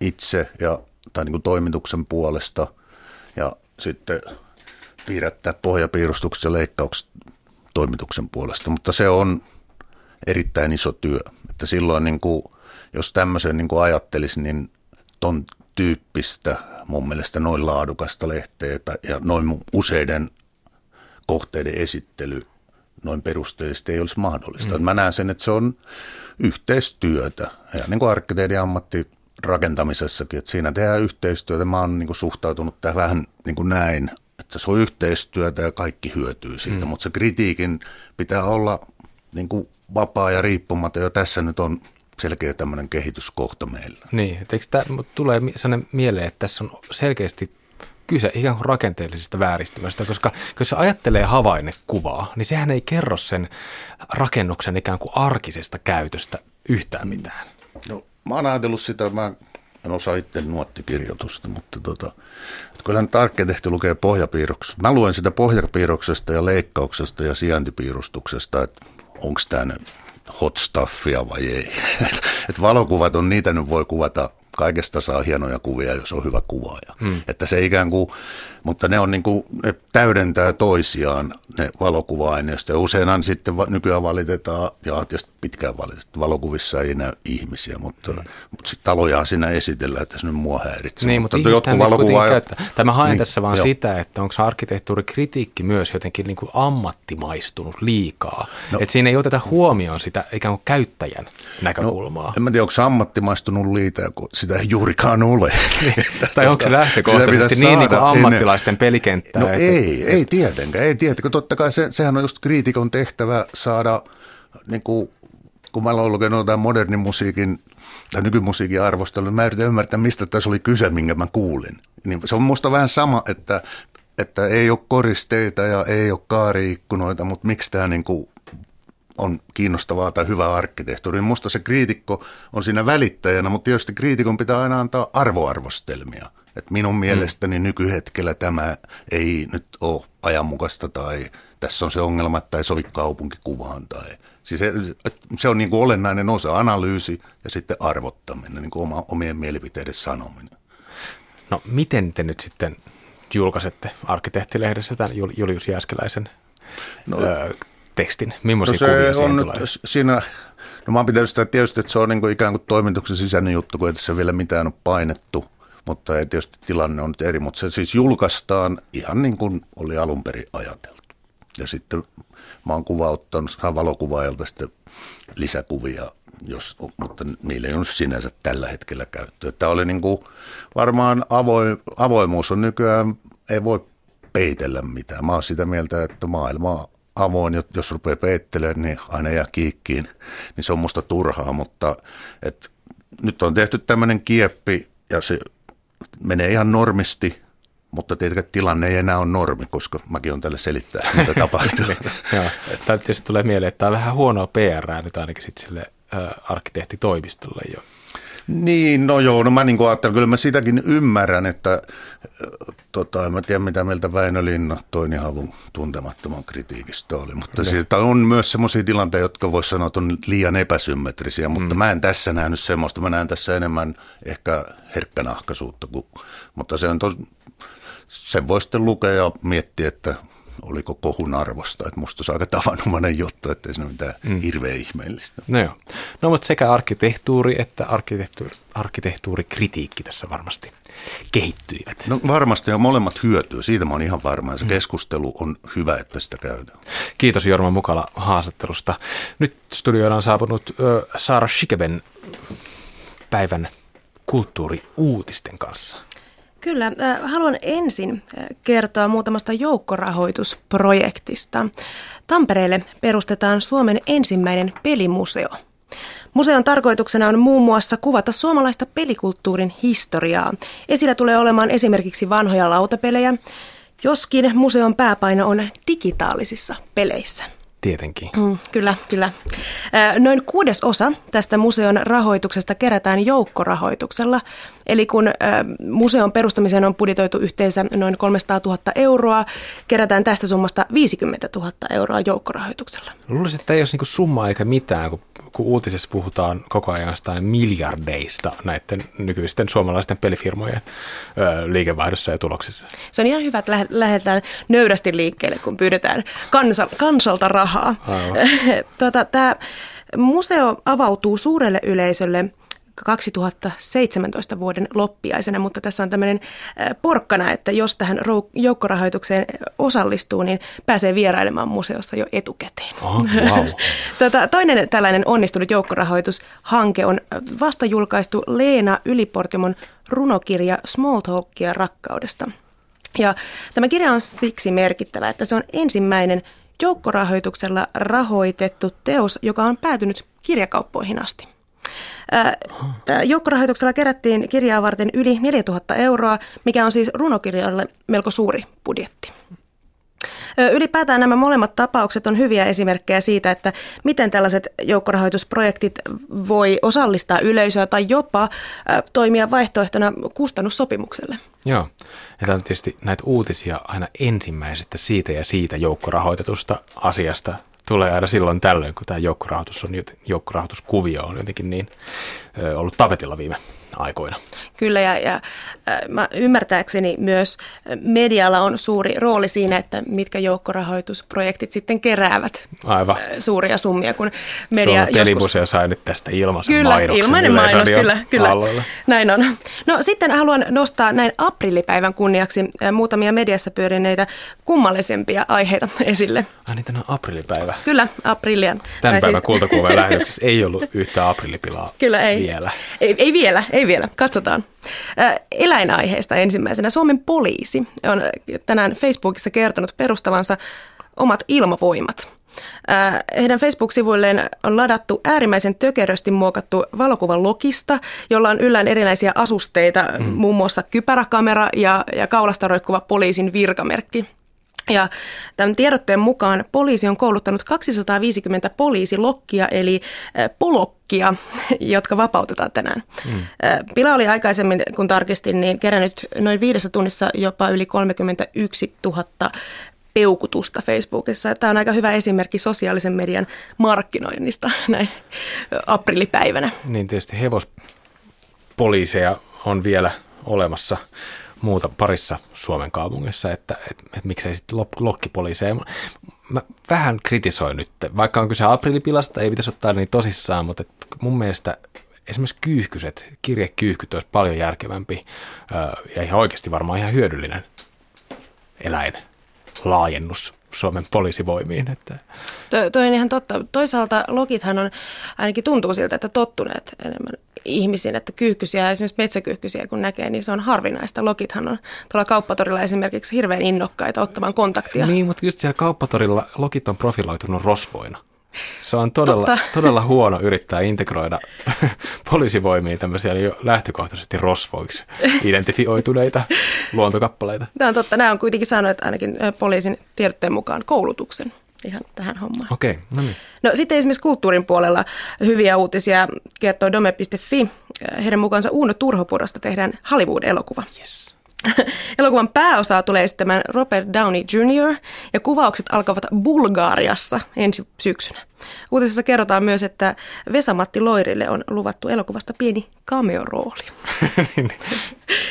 itse ja, tai niin kuin toimituksen puolesta ja sitten piirrättää pohjapiirustukset ja leikkaukset toimituksen puolesta, mutta se on erittäin iso työ. Että silloin niin kuin, jos tämmöisen niin kuin ajattelisi, niin ton tyyppistä mun mielestä noin laadukasta lehteä ja noin useiden kohteiden esittely noin perusteellisesti ei olisi mahdollista. Mm. Mä näen sen, että se on yhteistyötä ja niin kuin arkkitehdin ammatti rakentamisessakin, että siinä tehdään yhteistyötä. Mä oon niin kuin suhtautunut tähän vähän niin kuin näin, että se on yhteistyötä ja kaikki hyötyy siitä, mm. mutta se kritiikin pitää olla niin kuin vapaa ja riippumaton, ja tässä nyt on selkeä tämmöinen kehityskohta meillä. Niin, että eikö tämä, tulee sellainen mieleen, että tässä on selkeästi kyse ikään kuin rakenteellisesta vääristymästä, koska jos se ajattelee havainnekuvaa, niin sehän ei kerro sen rakennuksen ikään kuin arkisesta käytöstä yhtään mitään. No, mä oon ajatellut sitä, mä en osaa itse nuottikirjoitusta, mutta tota, että kyllä nyt arkkitehti lukee pohjapiirroksesta. Mä luen sitä pohjapiirroksesta ja leikkauksesta ja sijaintipiirustuksesta, että onko tämä hot stuffia vai ei. Et valokuvat on, niitä nyt voi kuvata kaikesta saa hienoja kuvia, jos on hyvä kuvaaja. Hmm. Että se ikään kuin, mutta ne, on niin kuin, ne täydentää toisiaan, ne valokuva-aineisto. Ja useinhan sitten va, nykyään valitetaan, ja tietysti pitkään valitetaan, valokuvissa ei näy ihmisiä, mutta, hmm. mutta sitten talojaan siinä esitellään, että se nyt mua häiritsee. Niin, mutta, mutta jotkut valokuvaa... Tämä haen niin, tässä vaan jo. sitä, että onko arkkitehtuurikritiikki myös jotenkin niin kuin ammattimaistunut liikaa. No, että siinä ei oteta huomioon sitä ikään kuin käyttäjän näkökulmaa. No, en mä tiedä, onko se ammattimaistunut liitä, kun sitä ei juurikaan ole. tai onko se lähtökohtaisesti niin, niin kuin ammattilaisten ne, pelikenttää? No että, ei, ei tietenkään, ei tietenkään. Totta kai se, sehän on just kriitikon tehtävä saada, niin kuin, kun mä olen lukenut jotain modernin musiikin tai nykymusiikin arvostelua, mä yritän ymmärtää, mistä tässä oli kyse, minkä mä kuulin. Niin se on musta vähän sama, että, että ei ole koristeita ja ei ole kaariikkunoita, mutta miksi tämä niin kuin on kiinnostavaa tai hyvää arkkitehtuuria. Minusta se kriitikko on siinä välittäjänä, mutta tietysti kriitikon pitää aina antaa arvoarvostelmia. Et minun mm. mielestäni mm. nykyhetkellä tämä ei nyt ole ajanmukaista tai tässä on se ongelma, että ei sovi kaupunkikuvaan. Tai, siis se, se on niin kuin olennainen osa, analyysi ja sitten arvottaminen, niin kuin oma, omien mielipiteiden sanominen. No miten te nyt sitten julkaisette arkkitehtilehdessä tämän Julius Jääskeläisen no, öö, tekstin? Millaisia no se kuvia on tulee? Siinä, no mä oon pitänyt sitä tietysti, että se on niin kuin ikään kuin toimituksen sisäinen juttu, kun ei tässä vielä mitään ole painettu, mutta ei tietysti tilanne on nyt eri, mutta se siis julkaistaan ihan niin kuin oli alun perin ajateltu. Ja sitten mä oon kuvauttanut valokuvaajalta sitten lisäkuvia, jos, mutta niille ei ole sinänsä tällä hetkellä käyttöä. Tämä oli niin kuin, varmaan avoin, avoimuus on nykyään, ei voi peitellä mitään. Mä oon sitä mieltä, että maailma avoin, jos rupeaa peittelemään, niin aina jää kiikkiin, niin se on musta turhaa, mutta et, nyt on tehty tämmöinen kieppi ja se menee ihan normisti, mutta tietenkin tilanne ei enää ole normi, koska mäkin on tälle selittää, mitä tapahtuu. Joo, tämä tietysti tulee mieleen, että tämä on vähän huonoa PR nyt ainakin sitten sille arkkitehtitoimistolle jo niin, no joo, no mä niin ajattelen, kyllä mä sitäkin ymmärrän, että tota, en mä tiedä mitä mieltä Väinö Linna Toini Havun tuntemattoman kritiikistä oli, mutta siitä on myös sellaisia tilanteita, jotka voisi sanoa, että on liian epäsymmetrisiä, mutta mm. mä en tässä nähnyt semmoista, mä näen tässä enemmän ehkä herkkänahkaisuutta, kuin, mutta se on tos, sen voi sitten lukea ja miettiä, että oliko kohun arvosta. Että musta se on aika tavanomainen juttu, että ei se ole mitään mm. hirveän ihmeellistä. No joo. No mutta sekä arkkitehtuuri että arkkitehtuuri, arkkitehtuurikritiikki tässä varmasti kehittyivät. No varmasti ja molemmat hyötyy. Siitä mä oon ihan varma. Se mm. keskustelu on hyvä, että sitä käydään. Kiitos Jorma Mukala haastattelusta. Nyt studioilla on saapunut Saara Shikeben päivän kulttuuriuutisten kanssa. Kyllä, äh, haluan ensin äh, kertoa muutamasta joukkorahoitusprojektista. Tampereelle perustetaan Suomen ensimmäinen pelimuseo. Museon tarkoituksena on muun muassa kuvata suomalaista pelikulttuurin historiaa. Esillä tulee olemaan esimerkiksi vanhoja lautapelejä, joskin museon pääpaino on digitaalisissa peleissä. Tietenkin. Mm, kyllä, kyllä. Noin kuudes osa tästä museon rahoituksesta kerätään joukkorahoituksella. Eli kun museon perustamiseen on budjetoitu yhteensä noin 300 000 euroa, kerätään tästä summasta 50 000 euroa joukkorahoituksella. Luulisin, että ei ole niinku summa eikä mitään, kun kun uutisessa puhutaan koko ajan jostain miljardeista näiden nykyisten suomalaisten pelifirmojen ö, liikevaihdossa ja tuloksissa. Se on ihan hyvä, että lähdetään nöyrästi liikkeelle, kun pyydetään kansa, kansalta rahaa. tota, Tämä museo avautuu suurelle yleisölle 2017 vuoden loppiaisena, mutta tässä on tämmöinen porkkana, että jos tähän joukkorahoitukseen osallistuu, niin pääsee vierailemaan museossa jo etukäteen. Oh, wow. tota, toinen tällainen onnistunut joukkorahoitushanke on vasta julkaistu Leena Yliportimon runokirja Small Talkia rakkaudesta. Ja tämä kirja on siksi merkittävä, että se on ensimmäinen joukkorahoituksella rahoitettu teos, joka on päätynyt kirjakauppoihin asti. Joukkorahoituksella kerättiin kirjaa varten yli 4000 euroa, mikä on siis runokirjalle melko suuri budjetti. Ylipäätään nämä molemmat tapaukset on hyviä esimerkkejä siitä, että miten tällaiset joukkorahoitusprojektit voi osallistaa yleisöä tai jopa toimia vaihtoehtona kustannussopimukselle. Joo, ja täällä on tietysti näitä uutisia aina ensimmäisestä siitä ja siitä joukkorahoitetusta asiasta tulee aina silloin tällöin, kun tämä joukkorahoitus on, joukkorahoituskuvio on jotenkin niin ollut tapetilla viime aikoina. Kyllä ja, ja mä ymmärtääkseni myös medialla on suuri rooli siinä, että mitkä joukkorahoitusprojektit sitten keräävät Aivan. suuria summia, kun media pelimuse sai nyt tästä ilmaisen kyllä, mainoksen. ilmainen mainos, kyllä, kyllä. Aloilla. Näin on. No sitten haluan nostaa näin aprillipäivän kunniaksi muutamia mediassa pyörineitä kummallisempia aiheita esille. Ai niin, tänään on aprillipäivä. Kyllä, aprillian. Tämän päivän siis... kultakuven lähetyksessä ei ollut yhtä aprillipilaa Kyllä ei. vielä. Ei, ei vielä, ei vielä. Katsotaan. Eläinaiheesta ensimmäisenä. Suomen poliisi on tänään Facebookissa kertonut perustavansa omat ilmavoimat. Heidän Facebook-sivuilleen on ladattu äärimmäisen tökerösti muokattu valokuva Lokista, jolla on yllään erinäisiä asusteita, mm. muun muassa kypäräkamera ja, ja kaulasta roikkuva poliisin virkamerkki. Ja tämän tiedotteen mukaan poliisi on kouluttanut 250 poliisilokkia eli polokkia, jotka vapautetaan tänään. Mm. Pila oli aikaisemmin, kun tarkistin, niin kerännyt noin viidessä tunnissa jopa yli 31 000 peukutusta Facebookissa. Tämä on aika hyvä esimerkki sosiaalisen median markkinoinnista näin aprillipäivänä. Niin tietysti hevospoliiseja on vielä olemassa muuta parissa Suomen kaupungissa, että, että, että miksei sitten lokkipoliiseja. Mä vähän kritisoin nyt, vaikka on kyse aprillipilasta, ei pitäisi ottaa niin tosissaan, mutta mun mielestä esimerkiksi kyyhkyset, kirjekyyhkyt olisi paljon järkevämpi ja ihan oikeasti varmaan ihan hyödyllinen eläin laajennus Suomen poliisivoimiin. Että. Toi, toi on ihan totta. Toisaalta logithan on, ainakin tuntuu siltä, että tottuneet enemmän ihmisiin, että kyyhkysiä, esimerkiksi metsäkyyhkysiä kun näkee, niin se on harvinaista. Logithan on tuolla kauppatorilla esimerkiksi hirveän innokkaita ottamaan kontaktia. Niin, mutta just siellä kauppatorilla logit on profiloitunut rosvoina. Se on todella, todella huono yrittää integroida poliisivoimiin tämmöisiä jo lähtökohtaisesti rosvoiksi identifioituneita luontokappaleita. Tämä on totta. Nämä on kuitenkin saanut ainakin poliisin tiedotteen mukaan koulutuksen ihan tähän hommaan. Okei, okay, no niin. No sitten esimerkiksi kulttuurin puolella hyviä uutisia kertoo dome.fi. Heidän mukaansa Uuno Turhopurasta tehdään Hollywood-elokuva. Yes. Elokuvan pääosaa tulee esittämään Robert Downey Jr. ja kuvaukset alkavat Bulgaariassa ensi syksynä. Uutisessa kerrotaan myös, että Vesamatti Loirille on luvattu elokuvasta pieni cameo-rooli.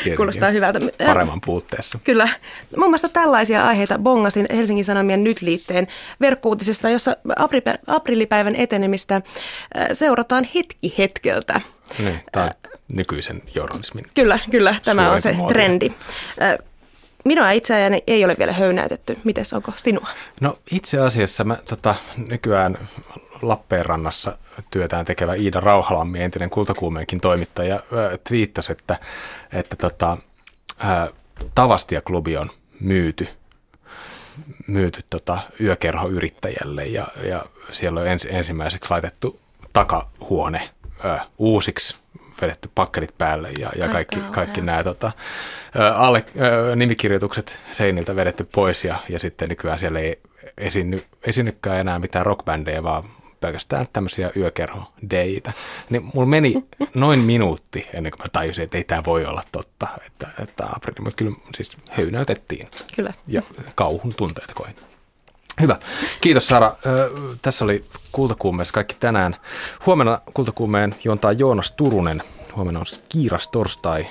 Niin, Kuulostaa hyvältä. Paremman puutteessa. Kyllä. Muun muassa tällaisia aiheita bongasin Helsingin Sanomien nyt-liitteen verkkuutisesta, jossa aprillipäivän etenemistä äh, seurataan hetki hetkeltä. Niin, tämä nykyisen journalismin. Kyllä, kyllä. Tämä on se muotia. trendi. Minua itseäni ei ole vielä höynäytetty. Mites, onko sinua? No itse asiassa mä tota, nykyään Lappeenrannassa työtään tekevä Iida Rauhalammi, entinen kultakuumeenkin toimittaja, äh, twiittasi, että, että tota, äh, Tavastia-klubi on myyty myyty tota, yökerhoyrittäjälle ja, ja siellä on ens, ensimmäiseksi laitettu takahuone ö, uusiksi vedetty pakkelit päälle ja, ja kaikki, kaikki nämä tota, alle, nimikirjoitukset seiniltä vedetty pois ja, ja sitten nykyään siellä ei esiinny, esiinnykään enää mitään rockbändejä, vaan pelkästään tämmöisiä yökerhodeitä. Niin mulla meni noin minuutti ennen kuin mä tajusin, että ei tämä voi olla totta, että, että aprili, mutta kyllä siis höynäytettiin. Kyllä. Ja kauhun tunteita koin. Hyvä. Kiitos Sara. Tässä oli Kultakuumeessa kaikki tänään. Huomenna Kultakuumeen juontaa Joonas Turunen. Huomenna on Kiirastorstai,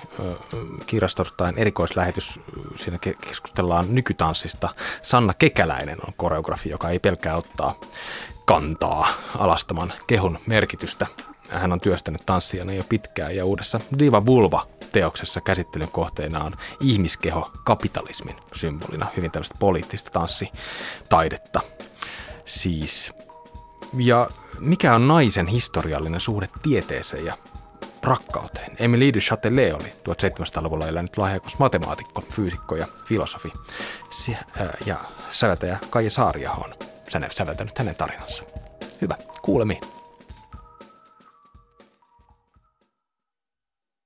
Kiirastorstain erikoislähetys. Siinä keskustellaan nykytanssista. Sanna Kekäläinen on koreografi, joka ei pelkää ottaa kantaa alastaman kehun merkitystä. Hän on työstänyt tanssijana jo pitkään ja uudessa Diva Vulva teoksessa käsittelyn kohteena on ihmiskeho kapitalismin symbolina, hyvin tällaista poliittista tanssitaidetta. Siis, ja mikä on naisen historiallinen suhde tieteeseen ja rakkauteen. Emily de Châtelet oli 1700-luvulla elänyt lahjakas matemaatikko, fyysikko ja filosofi. Ja säveltäjä Kaija Saariaho on säveltänyt hänen tarinansa. Hyvä, kuulemiin.